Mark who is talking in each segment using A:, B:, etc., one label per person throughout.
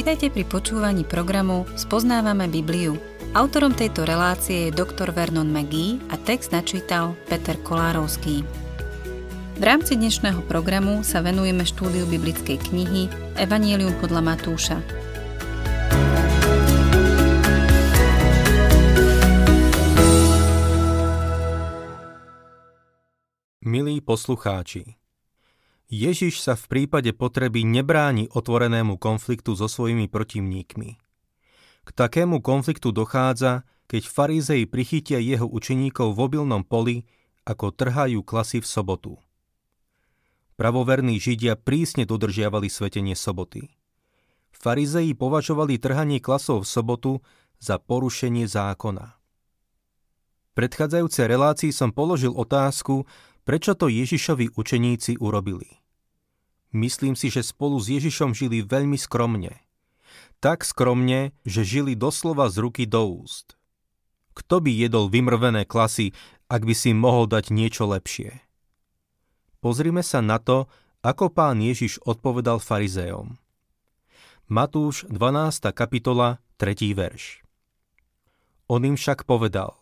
A: Vitajte pri počúvaní programu Spoznávame Bibliu. Autorom tejto relácie je dr. Vernon McGee a text načítal Peter Kolárovský. V rámci dnešného programu sa venujeme štúdiu biblickej knihy Evangelium podľa Matúša.
B: Milí poslucháči, Ježiš sa v prípade potreby nebráni otvorenému konfliktu so svojimi protivníkmi. K takému konfliktu dochádza, keď farizei prichytia jeho učeníkov v obilnom poli, ako trhajú klasy v sobotu. Pravoverní Židia prísne dodržiavali svetenie soboty. Farizei považovali trhanie klasov v sobotu za porušenie zákona. V predchádzajúcej relácii som položil otázku, prečo to Ježišovi učeníci urobili. Myslím si, že spolu s Ježišom žili veľmi skromne. Tak skromne, že žili doslova z ruky do úst. Kto by jedol vymrvené klasy, ak by si mohol dať niečo lepšie? Pozrime sa na to, ako pán Ježiš odpovedal farizejom. Matúš 12. kapitola 3. verš. On im však povedal,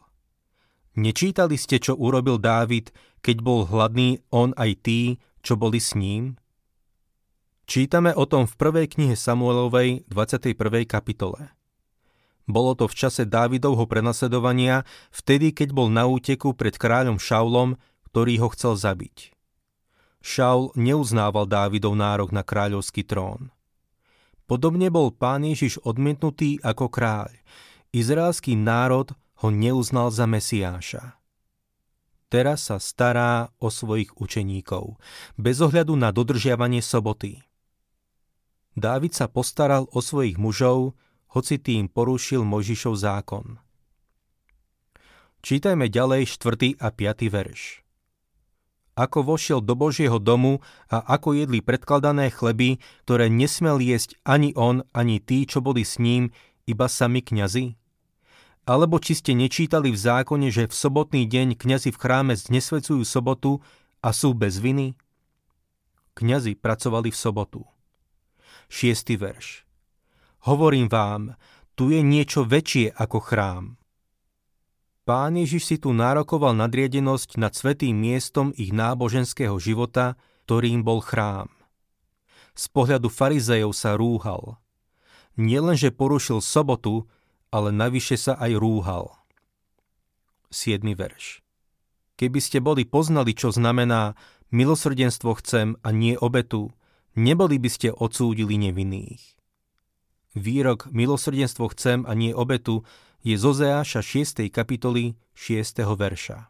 B: Nečítali ste, čo urobil Dávid, keď bol hladný on aj tí, čo boli s ním? Čítame o tom v prvej knihe Samuelovej 21. kapitole. Bolo to v čase Dávidovho prenasledovania, vtedy keď bol na úteku pred kráľom Šaulom, ktorý ho chcel zabiť. Šaul neuznával Dávidov nárok na kráľovský trón. Podobne bol pán Ježiš odmietnutý ako kráľ. Izraelský národ ho neuznal za Mesiáša. Teraz sa stará o svojich učeníkov, bez ohľadu na dodržiavanie soboty. Dávid sa postaral o svojich mužov, hoci tým porušil Mojžišov zákon. Čítajme ďalej 4. a 5. verš. Ako vošiel do Božieho domu a ako jedli predkladané chleby, ktoré nesmel jesť ani on, ani tí, čo boli s ním, iba sami kňazi? Alebo či ste nečítali v zákone, že v sobotný deň kňazi v chráme znesvecujú sobotu a sú bez viny? Kňazi pracovali v sobotu. 6. verš. Hovorím vám, tu je niečo väčšie ako chrám. Pán Ježiš si tu nárokoval nadriedenosť nad svetým miestom ich náboženského života, ktorým bol chrám. Z pohľadu farizejov sa rúhal. Nielenže porušil sobotu, ale navyše sa aj rúhal. 7. verš. Keby ste boli poznali, čo znamená milosrdenstvo chcem a nie obetu, neboli by ste odsúdili nevinných. Výrok milosrdenstvo chcem a nie obetu je zo Zeáša 6. kapitoly 6. verša.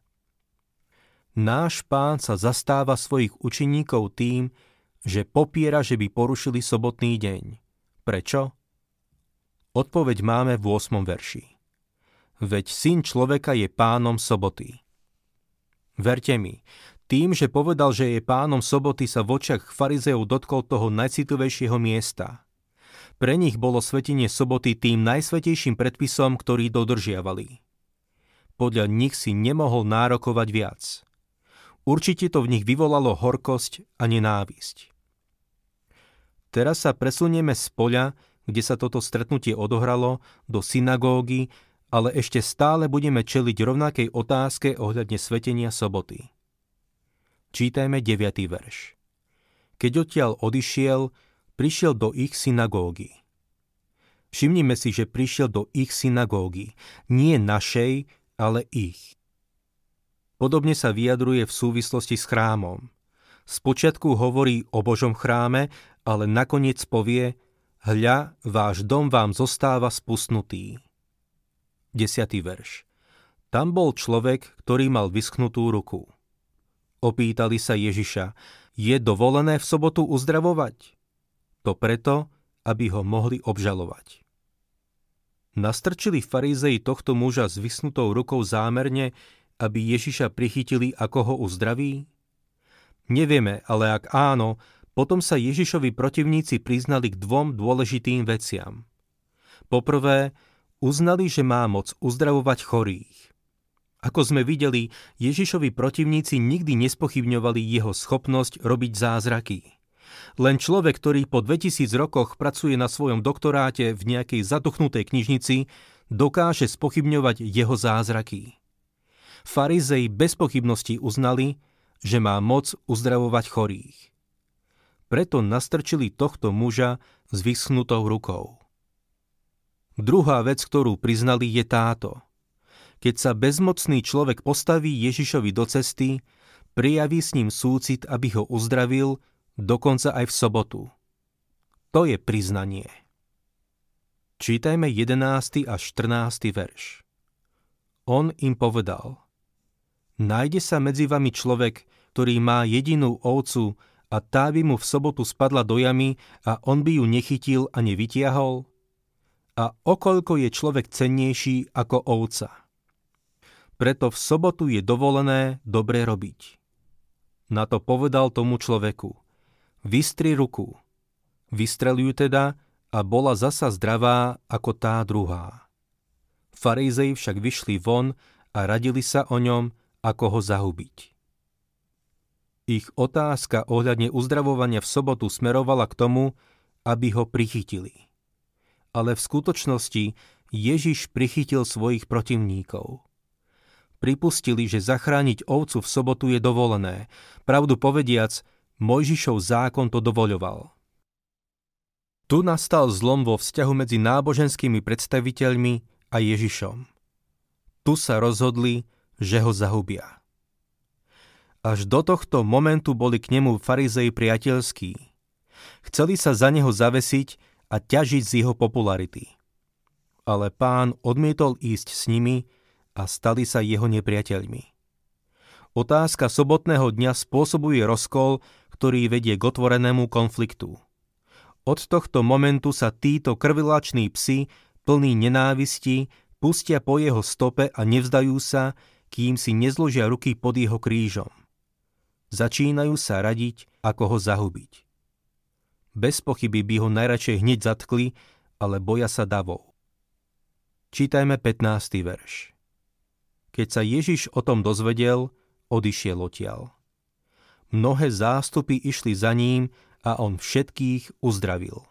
B: Náš pán sa zastáva svojich učeníkov tým, že popiera, že by porušili sobotný deň. Prečo? Odpoveď máme v 8. verši. Veď syn človeka je pánom soboty. Verte mi, tým, že povedal, že je pánom soboty, sa v očiach farizeov dotkol toho najcitovejšieho miesta. Pre nich bolo svetenie soboty tým najsvetejším predpisom, ktorý dodržiavali. Podľa nich si nemohol nárokovať viac. Určite to v nich vyvolalo horkosť a nenávisť. Teraz sa presunieme z poľa, kde sa toto stretnutie odohralo, do synagógy, ale ešte stále budeme čeliť rovnakej otázke ohľadne svetenia soboty. Čítajme 9. verš. Keď odtiaľ odišiel, prišiel do ich synagógy. Všimnime si, že prišiel do ich synagógy, nie našej, ale ich. Podobne sa vyjadruje v súvislosti s chrámom. Spočiatku hovorí o Božom chráme, ale nakoniec povie, hľa, váš dom vám zostáva spustnutý. 10. verš. Tam bol človek, ktorý mal vyschnutú ruku. Opýtali sa Ježiša, je dovolené v sobotu uzdravovať? To preto, aby ho mohli obžalovať. Nastrčili farizei tohto muža s vysnutou rukou zámerne, aby Ježiša prichytili, ako ho uzdraví? Nevieme, ale ak áno, potom sa Ježišovi protivníci priznali k dvom dôležitým veciam. Poprvé, uznali, že má moc uzdravovať chorých. Ako sme videli, Ježišovi protivníci nikdy nespochybňovali jeho schopnosť robiť zázraky. Len človek, ktorý po 2000 rokoch pracuje na svojom doktoráte v nejakej zaduchnutej knižnici, dokáže spochybňovať jeho zázraky. Farizei bez pochybností uznali, že má moc uzdravovať chorých. Preto nastrčili tohto muža s vyschnutou rukou. Druhá vec, ktorú priznali, je táto. Keď sa bezmocný človek postaví Ježišovi do cesty, prijaví s ním súcit, aby ho uzdravil, dokonca aj v sobotu. To je priznanie. Čítajme 11. až 14. verš. On im povedal, nájde sa medzi vami človek, ktorý má jedinú ovcu a tá by mu v sobotu spadla do jamy a on by ju nechytil a nevytiahol? A okoľko je človek cennejší ako ovca? Preto v sobotu je dovolené dobre robiť. Na to povedal tomu človeku – Vystri ruku. Vystrel ju teda a bola zasa zdravá ako tá druhá. Farizej však vyšli von a radili sa o ňom, ako ho zahubiť. Ich otázka ohľadne uzdravovania v sobotu smerovala k tomu, aby ho prichytili. Ale v skutočnosti Ježiš prichytil svojich protivníkov. Pripustili, že zachrániť ovcu v sobotu je dovolené. Pravdu povediac, Mojžišov zákon to dovoľoval. Tu nastal zlom vo vzťahu medzi náboženskými predstaviteľmi a Ježišom. Tu sa rozhodli, že ho zahubia. Až do tohto momentu boli k nemu farizei priateľskí. Chceli sa za neho zavesiť a ťažiť z jeho popularity. Ale pán odmietol ísť s nimi a stali sa jeho nepriateľmi. Otázka sobotného dňa spôsobuje rozkol, ktorý vedie k otvorenému konfliktu. Od tohto momentu sa títo krvilační psi, plní nenávisti, pustia po jeho stope a nevzdajú sa, kým si nezložia ruky pod jeho krížom. Začínajú sa radiť, ako ho zahubiť. Bez pochyby by ho najradšej hneď zatkli, ale boja sa davou. Čítajme 15. verš. Keď sa Ježiš o tom dozvedel, odišiel odtiaľ. Mnohé zástupy išli za ním a on všetkých uzdravil.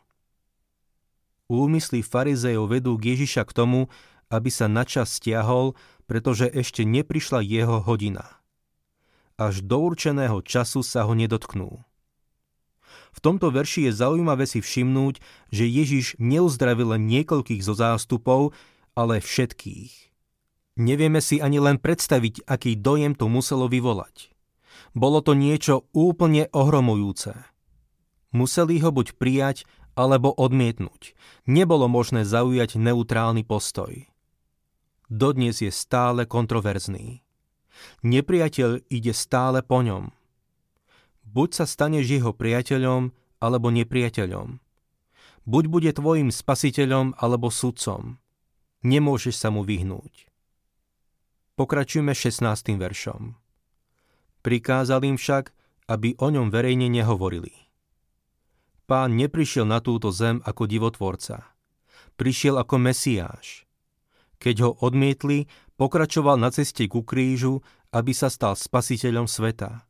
B: Úmysly farizejov vedú k Ježiša k tomu, aby sa načas stiahol, pretože ešte neprišla jeho hodina. Až do určeného času sa ho nedotknú. V tomto verši je zaujímavé si všimnúť, že Ježiš neuzdravil len niekoľkých zo zástupov, ale všetkých. Nevieme si ani len predstaviť, aký dojem to muselo vyvolať. Bolo to niečo úplne ohromujúce. Museli ho buď prijať, alebo odmietnúť. Nebolo možné zaujať neutrálny postoj. Dodnes je stále kontroverzný. Nepriateľ ide stále po ňom. Buď sa staneš jeho priateľom, alebo nepriateľom. Buď bude tvojim spasiteľom, alebo sudcom. Nemôžeš sa mu vyhnúť. Pokračujme 16. veršom. Prikázal im však, aby o ňom verejne nehovorili. Pán neprišiel na túto zem ako divotvorca. Prišiel ako Mesiáš. Keď ho odmietli, pokračoval na ceste ku krížu, aby sa stal spasiteľom sveta.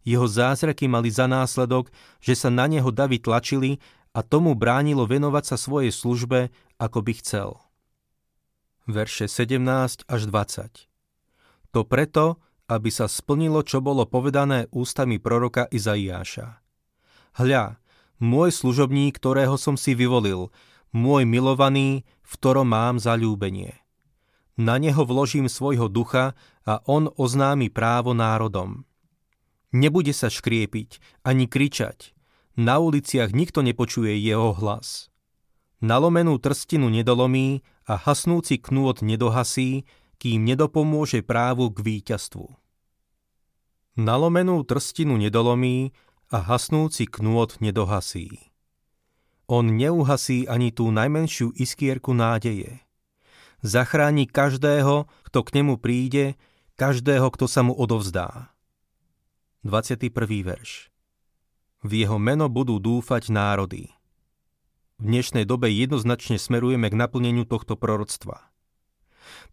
B: Jeho zázraky mali za následok, že sa na neho davy tlačili a tomu bránilo venovať sa svojej službe, ako by chcel. Verše 17 až 20 To preto, aby sa splnilo, čo bolo povedané ústami proroka Izaiáša. Hľa, môj služobník, ktorého som si vyvolil, môj milovaný, v ktorom mám zalúbenie. Na neho vložím svojho ducha a on oznámi právo národom. Nebude sa škriepiť ani kričať. Na uliciach nikto nepočuje jeho hlas. Nalomenú trstinu nedolomí a hasnúci knôt nedohasí, kým nedopomôže právu k víťazstvu. Nalomenú trstinu nedolomí a hasnúci knôt nedohasí. On neuhasí ani tú najmenšiu iskierku nádeje. Zachráni každého, kto k nemu príde, každého, kto sa mu odovzdá. 21. verš V jeho meno budú dúfať národy. V dnešnej dobe jednoznačne smerujeme k naplneniu tohto proroctva.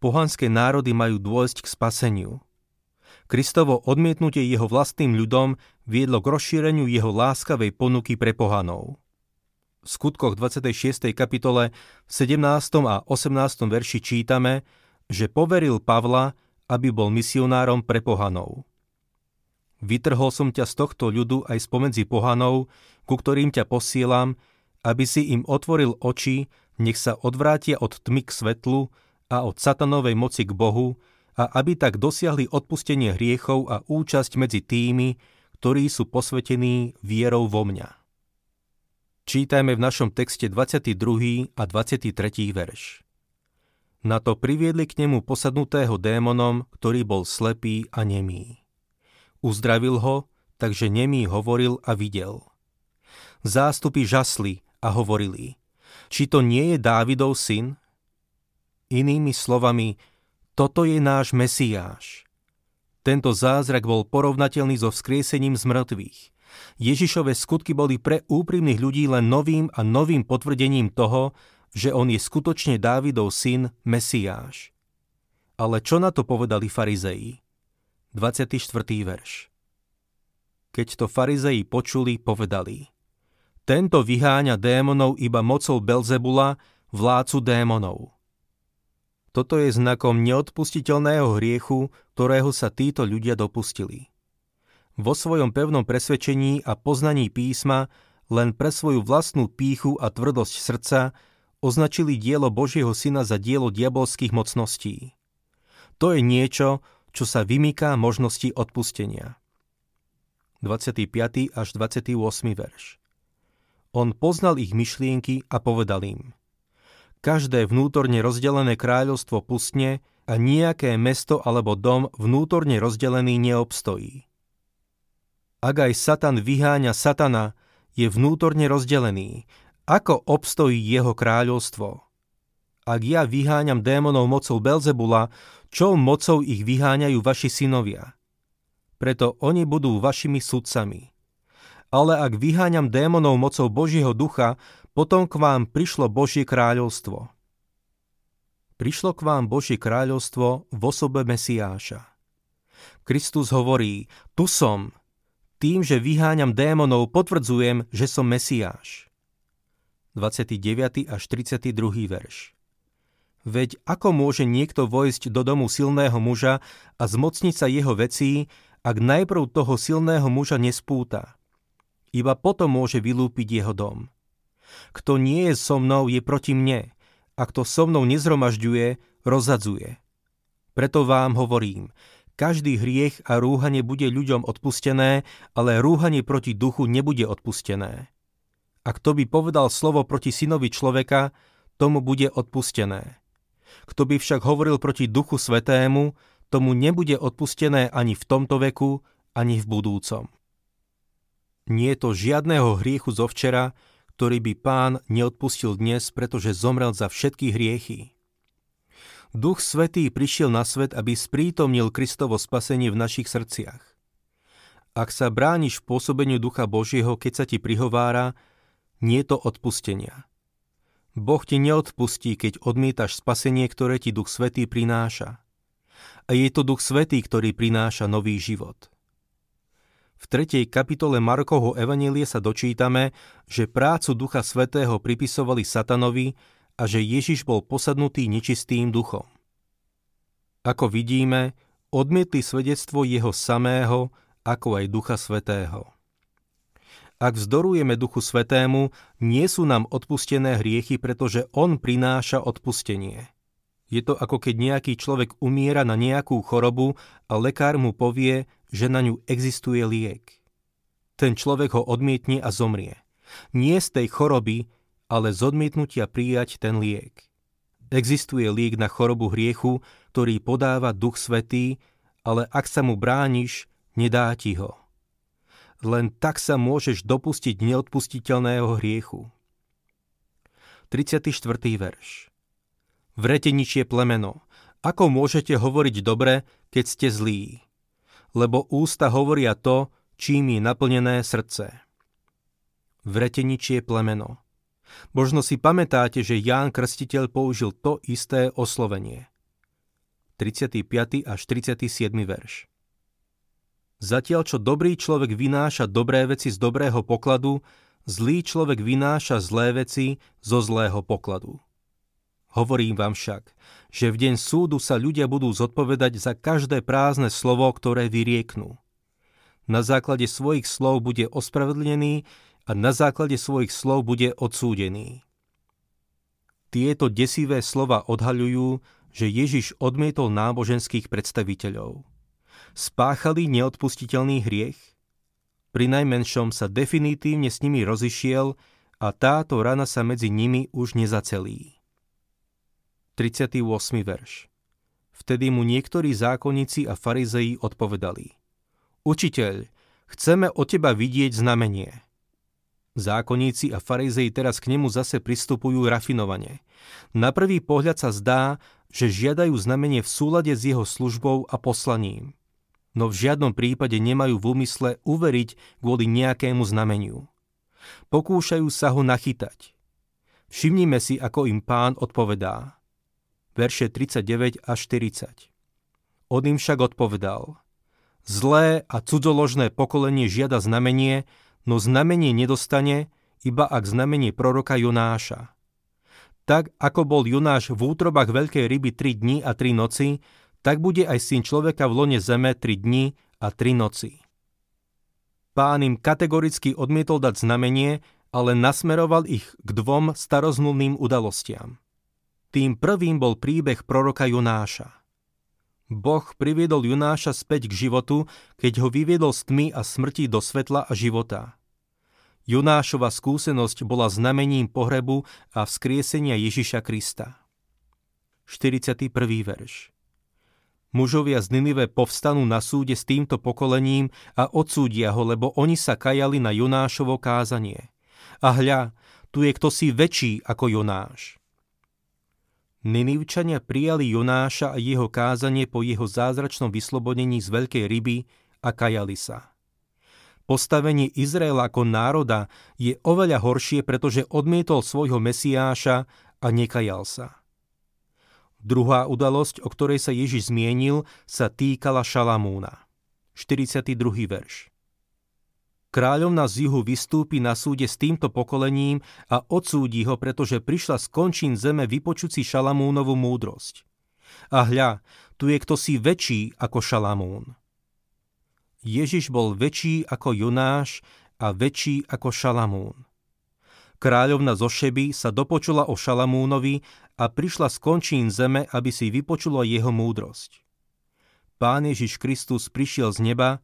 B: Pohanské národy majú dôjsť k spaseniu. Kristovo odmietnutie jeho vlastným ľudom viedlo k rozšíreniu jeho láskavej ponuky pre pohanov. V skutkoch 26. kapitole v 17. a 18. verši čítame, že poveril Pavla, aby bol misionárom pre pohanov. Vytrhol som ťa z tohto ľudu aj spomedzi pohanov, ku ktorým ťa posielam, aby si im otvoril oči, nech sa odvrátia od tmy k svetlu a od satanovej moci k Bohu, a aby tak dosiahli odpustenie hriechov a účasť medzi tými, ktorí sú posvetení vierou vo mňa. Čítajme v našom texte 22. a 23. verš. Na to priviedli k nemu posadnutého démonom, ktorý bol slepý a nemý. Uzdravil ho, takže nemý hovoril a videl. Zástupy žasli a hovorili, či to nie je Dávidov syn? Inými slovami, toto je náš Mesiáš. Tento zázrak bol porovnateľný so vzkriesením z mŕtvych. Ježišové skutky boli pre úprimných ľudí len novým a novým potvrdením toho, že on je skutočne Dávidov syn Mesiáš. Ale čo na to povedali farizei? 24. verš. Keď to farizei počuli, povedali Tento vyháňa démonov iba mocou Belzebula, vládcu démonov. Toto je znakom neodpustiteľného hriechu, ktorého sa títo ľudia dopustili. Vo svojom pevnom presvedčení a poznaní písma len pre svoju vlastnú píchu a tvrdosť srdca označili dielo Božieho syna za dielo diabolských mocností. To je niečo, čo sa vymýka možnosti odpustenia. 25. až 28. verš. On poznal ich myšlienky a povedal im – každé vnútorne rozdelené kráľovstvo pustne a nejaké mesto alebo dom vnútorne rozdelený neobstojí. Ak aj Satan vyháňa Satana, je vnútorne rozdelený. Ako obstojí jeho kráľovstvo? Ak ja vyháňam démonov mocou Belzebula, čo mocou ich vyháňajú vaši synovia? Preto oni budú vašimi sudcami. Ale ak vyháňam démonov mocou Božieho ducha, potom k vám prišlo Božie kráľovstvo. Prišlo k vám Božie kráľovstvo v osobe Mesiáša. Kristus hovorí, tu som. Tým, že vyháňam démonov, potvrdzujem, že som Mesiáš. 29. až 32. verš. Veď ako môže niekto vojsť do domu silného muža a zmocniť sa jeho vecí, ak najprv toho silného muža nespúta? Iba potom môže vylúpiť jeho dom. Kto nie je so mnou, je proti mne. A kto so mnou nezromažďuje, rozadzuje. Preto vám hovorím, každý hriech a rúhanie bude ľuďom odpustené, ale rúhanie proti duchu nebude odpustené. A kto by povedal slovo proti synovi človeka, tomu bude odpustené. Kto by však hovoril proti duchu svetému, tomu nebude odpustené ani v tomto veku, ani v budúcom. Nie je to žiadného hriechu zo včera, ktorý by pán neodpustil dnes, pretože zomrel za všetky hriechy. Duch Svetý prišiel na svet, aby sprítomnil Kristovo spasenie v našich srdciach. Ak sa brániš pôsobeniu Ducha Božieho, keď sa ti prihovára, nie to odpustenia. Boh ti neodpustí, keď odmietaš spasenie, ktoré ti Duch Svetý prináša. A je to Duch Svetý, ktorý prináša nový život. V 3. kapitole Markovho Evanielie sa dočítame, že prácu Ducha Svetého pripisovali Satanovi a že Ježiš bol posadnutý nečistým duchom. Ako vidíme, odmietli svedectvo jeho samého, ako aj Ducha Svetého. Ak vzdorujeme Duchu Svetému, nie sú nám odpustené hriechy, pretože On prináša odpustenie. Je to ako keď nejaký človek umiera na nejakú chorobu a lekár mu povie, že na ňu existuje liek. Ten človek ho odmietne a zomrie. Nie z tej choroby, ale z odmietnutia prijať ten liek. Existuje liek na chorobu hriechu, ktorý podáva Duch Svetý, ale ak sa mu brániš, nedá ti ho. Len tak sa môžeš dopustiť neodpustiteľného hriechu. 34. verš Vreteničie plemeno, ako môžete hovoriť dobre, keď ste zlí? Lebo ústa hovoria to, čím je naplnené srdce. Vreteničie plemeno. Možno si pamätáte, že Ján Krstiteľ použil to isté oslovenie. 35. až 37. verš. Zatiaľ, čo dobrý človek vynáša dobré veci z dobrého pokladu, zlý človek vynáša zlé veci zo zlého pokladu. Hovorím vám však, že v deň súdu sa ľudia budú zodpovedať za každé prázdne slovo, ktoré vyrieknú. Na základe svojich slov bude ospravedlnený a na základe svojich slov bude odsúdený. Tieto desivé slova odhaľujú, že Ježiš odmietol náboženských predstaviteľov spáchali neodpustiteľný hriech? Pri najmenšom sa definitívne s nimi rozišiel a táto rana sa medzi nimi už nezacelí. 38. verš Vtedy mu niektorí zákonníci a farizeji odpovedali Učiteľ, chceme od teba vidieť znamenie. Zákonníci a farizeji teraz k nemu zase pristupujú rafinovane. Na prvý pohľad sa zdá, že žiadajú znamenie v súlade s jeho službou a poslaním no v žiadnom prípade nemajú v úmysle uveriť kvôli nejakému znameniu. Pokúšajú sa ho nachytať. Všimnime si, ako im pán odpovedá. Verše 39 až 40. On im však odpovedal. Zlé a cudzoložné pokolenie žiada znamenie, no znamenie nedostane, iba ak znamenie proroka Jonáša. Tak ako bol Jonáš v útrobách veľkej ryby 3 dní a 3 noci, tak bude aj syn človeka v lone zeme tri dni a tri noci. Pán im kategoricky odmietol dať znamenie, ale nasmeroval ich k dvom staroznulným udalostiam. Tým prvým bol príbeh proroka Junáša. Boh priviedol Junáša späť k životu, keď ho vyviedol z tmy a smrti do svetla a života. Junášova skúsenosť bola znamením pohrebu a vzkriesenia Ježiša Krista. 41. verš Mužovia z Ninive povstanú na súde s týmto pokolením a odsúdia ho, lebo oni sa kajali na Jonášovo kázanie. A hľa, tu je kto si väčší ako Jonáš. Ninivčania prijali Jonáša a jeho kázanie po jeho zázračnom vyslobodení z veľkej ryby a kajali sa. Postavenie Izraela ako národa je oveľa horšie, pretože odmietol svojho Mesiáša a nekajal sa. Druhá udalosť, o ktorej sa Ježiš zmienil, sa týkala Šalamúna. 42. verš. Kráľovna z juhu vystúpi na súde s týmto pokolením a odsúdi ho, pretože prišla z končín zeme vypočuci Šalamúnovú múdrosť. A hľa, tu je kto si väčší ako Šalamún. Ježiš bol väčší ako Jonáš a väčší ako Šalamún. Kráľovna zo Šeby sa dopočula o Šalamúnovi a prišla z končín zeme, aby si vypočula jeho múdrosť. Pán Ježiš Kristus prišiel z neba,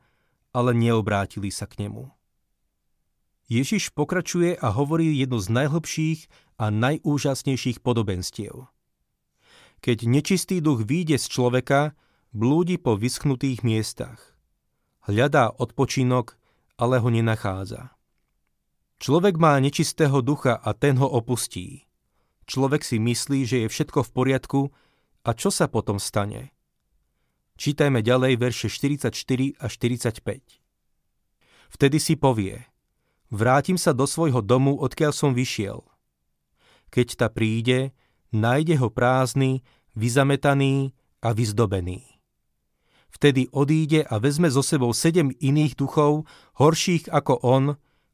B: ale neobrátili sa k nemu. Ježiš pokračuje a hovorí jednu z najhlbších a najúžasnejších podobenstiev. Keď nečistý duch výjde z človeka, blúdi po vyschnutých miestach. Hľadá odpočinok, ale ho nenachádza. Človek má nečistého ducha a ten ho opustí. Človek si myslí, že je všetko v poriadku a čo sa potom stane? Čítajme ďalej verše 44 a 45. Vtedy si povie, vrátim sa do svojho domu, odkiaľ som vyšiel. Keď ta príde, nájde ho prázdny, vyzametaný a vyzdobený. Vtedy odíde a vezme so sebou sedem iných duchov, horších ako on,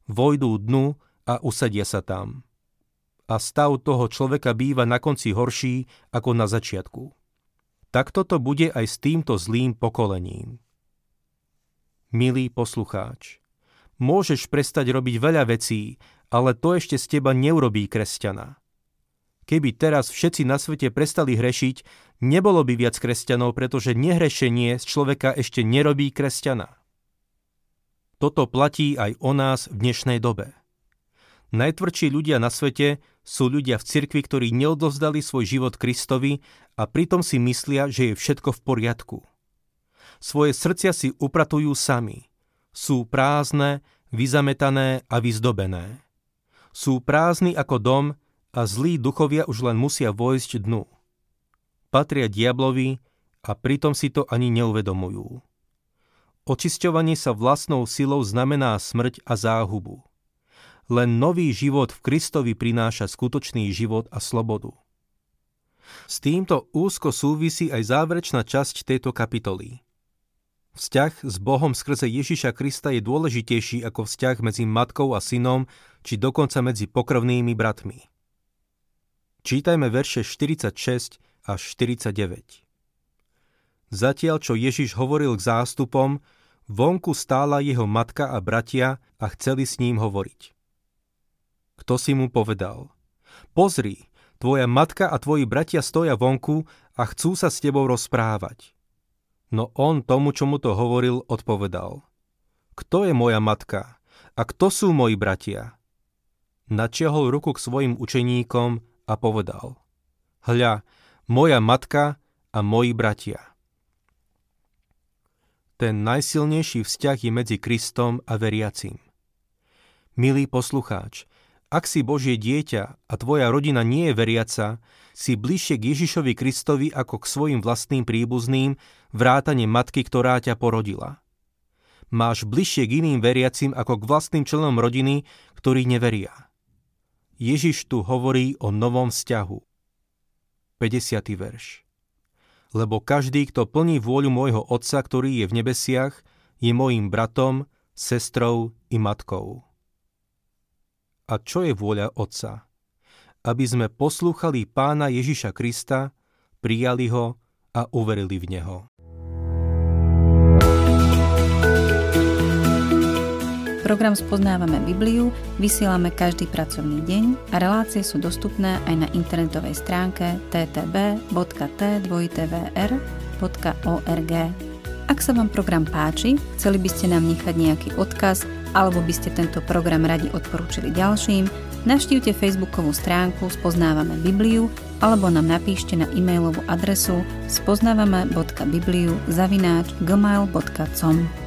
B: vojdú dnu a usadia sa tam. A stav toho človeka býva na konci horší ako na začiatku. Takto to bude aj s týmto zlým pokolením. Milý poslucháč, môžeš prestať robiť veľa vecí, ale to ešte z teba neurobí kresťana. Keby teraz všetci na svete prestali hrešiť, nebolo by viac kresťanov, pretože nehrešenie z človeka ešte nerobí kresťana. Toto platí aj o nás v dnešnej dobe. Najtvrdší ľudia na svete sú ľudia v cirkvi, ktorí neodovzdali svoj život Kristovi a pritom si myslia, že je všetko v poriadku. Svoje srdcia si upratujú sami. Sú prázdne, vyzametané a vyzdobené. Sú prázdni ako dom a zlí duchovia už len musia vojsť dnu. Patria diablovi a pritom si to ani neuvedomujú. Očisťovanie sa vlastnou silou znamená smrť a záhubu. Len nový život v Kristovi prináša skutočný život a slobodu. S týmto úzko súvisí aj záverečná časť tejto kapitoly. Vzťah s Bohom skrze Ježiša Krista je dôležitejší ako vzťah medzi matkou a synom, či dokonca medzi pokrvnými bratmi. Čítajme verše 46 až 49. Zatiaľ, čo Ježiš hovoril k zástupom, vonku stála jeho matka a bratia a chceli s ním hovoriť. Kto si mu povedal? Pozri, tvoja matka a tvoji bratia stoja vonku a chcú sa s tebou rozprávať. No on tomu, čo mu to hovoril, odpovedal. Kto je moja matka? A kto sú moji bratia? Načiahol ruku k svojim učeníkom a povedal. Hľa, moja matka a moji bratia. Ten najsilnejší vzťah je medzi Kristom a veriacím. Milý poslucháč, ak si Božie dieťa a tvoja rodina nie je veriaca, si bližšie k Ježišovi Kristovi ako k svojim vlastným príbuzným, vrátane matky, ktorá ťa porodila. Máš bližšie k iným veriacim ako k vlastným členom rodiny, ktorí neveria. Ježiš tu hovorí o novom vzťahu. 50. verš. Lebo každý, kto plní vôľu môjho Otca, ktorý je v nebesiach, je môjim bratom, sestrou i matkou. A čo je vôľa Otca? aby sme poslúchali pána Ježiša Krista, prijali ho a uverili v neho.
A: Program Spoznávame Bibliu vysielame každý pracovný deň a relácie sú dostupné aj na internetovej stránke ttb.tvr.org. Ak sa vám program páči, chceli by ste nám nechať nejaký odkaz alebo by ste tento program radi odporúčili ďalším, Navštívte facebookovú stránku Spoznávame Bibliu alebo nám napíšte na e-mailovú adresu spoznávame.bibliu zavináč gmail.com.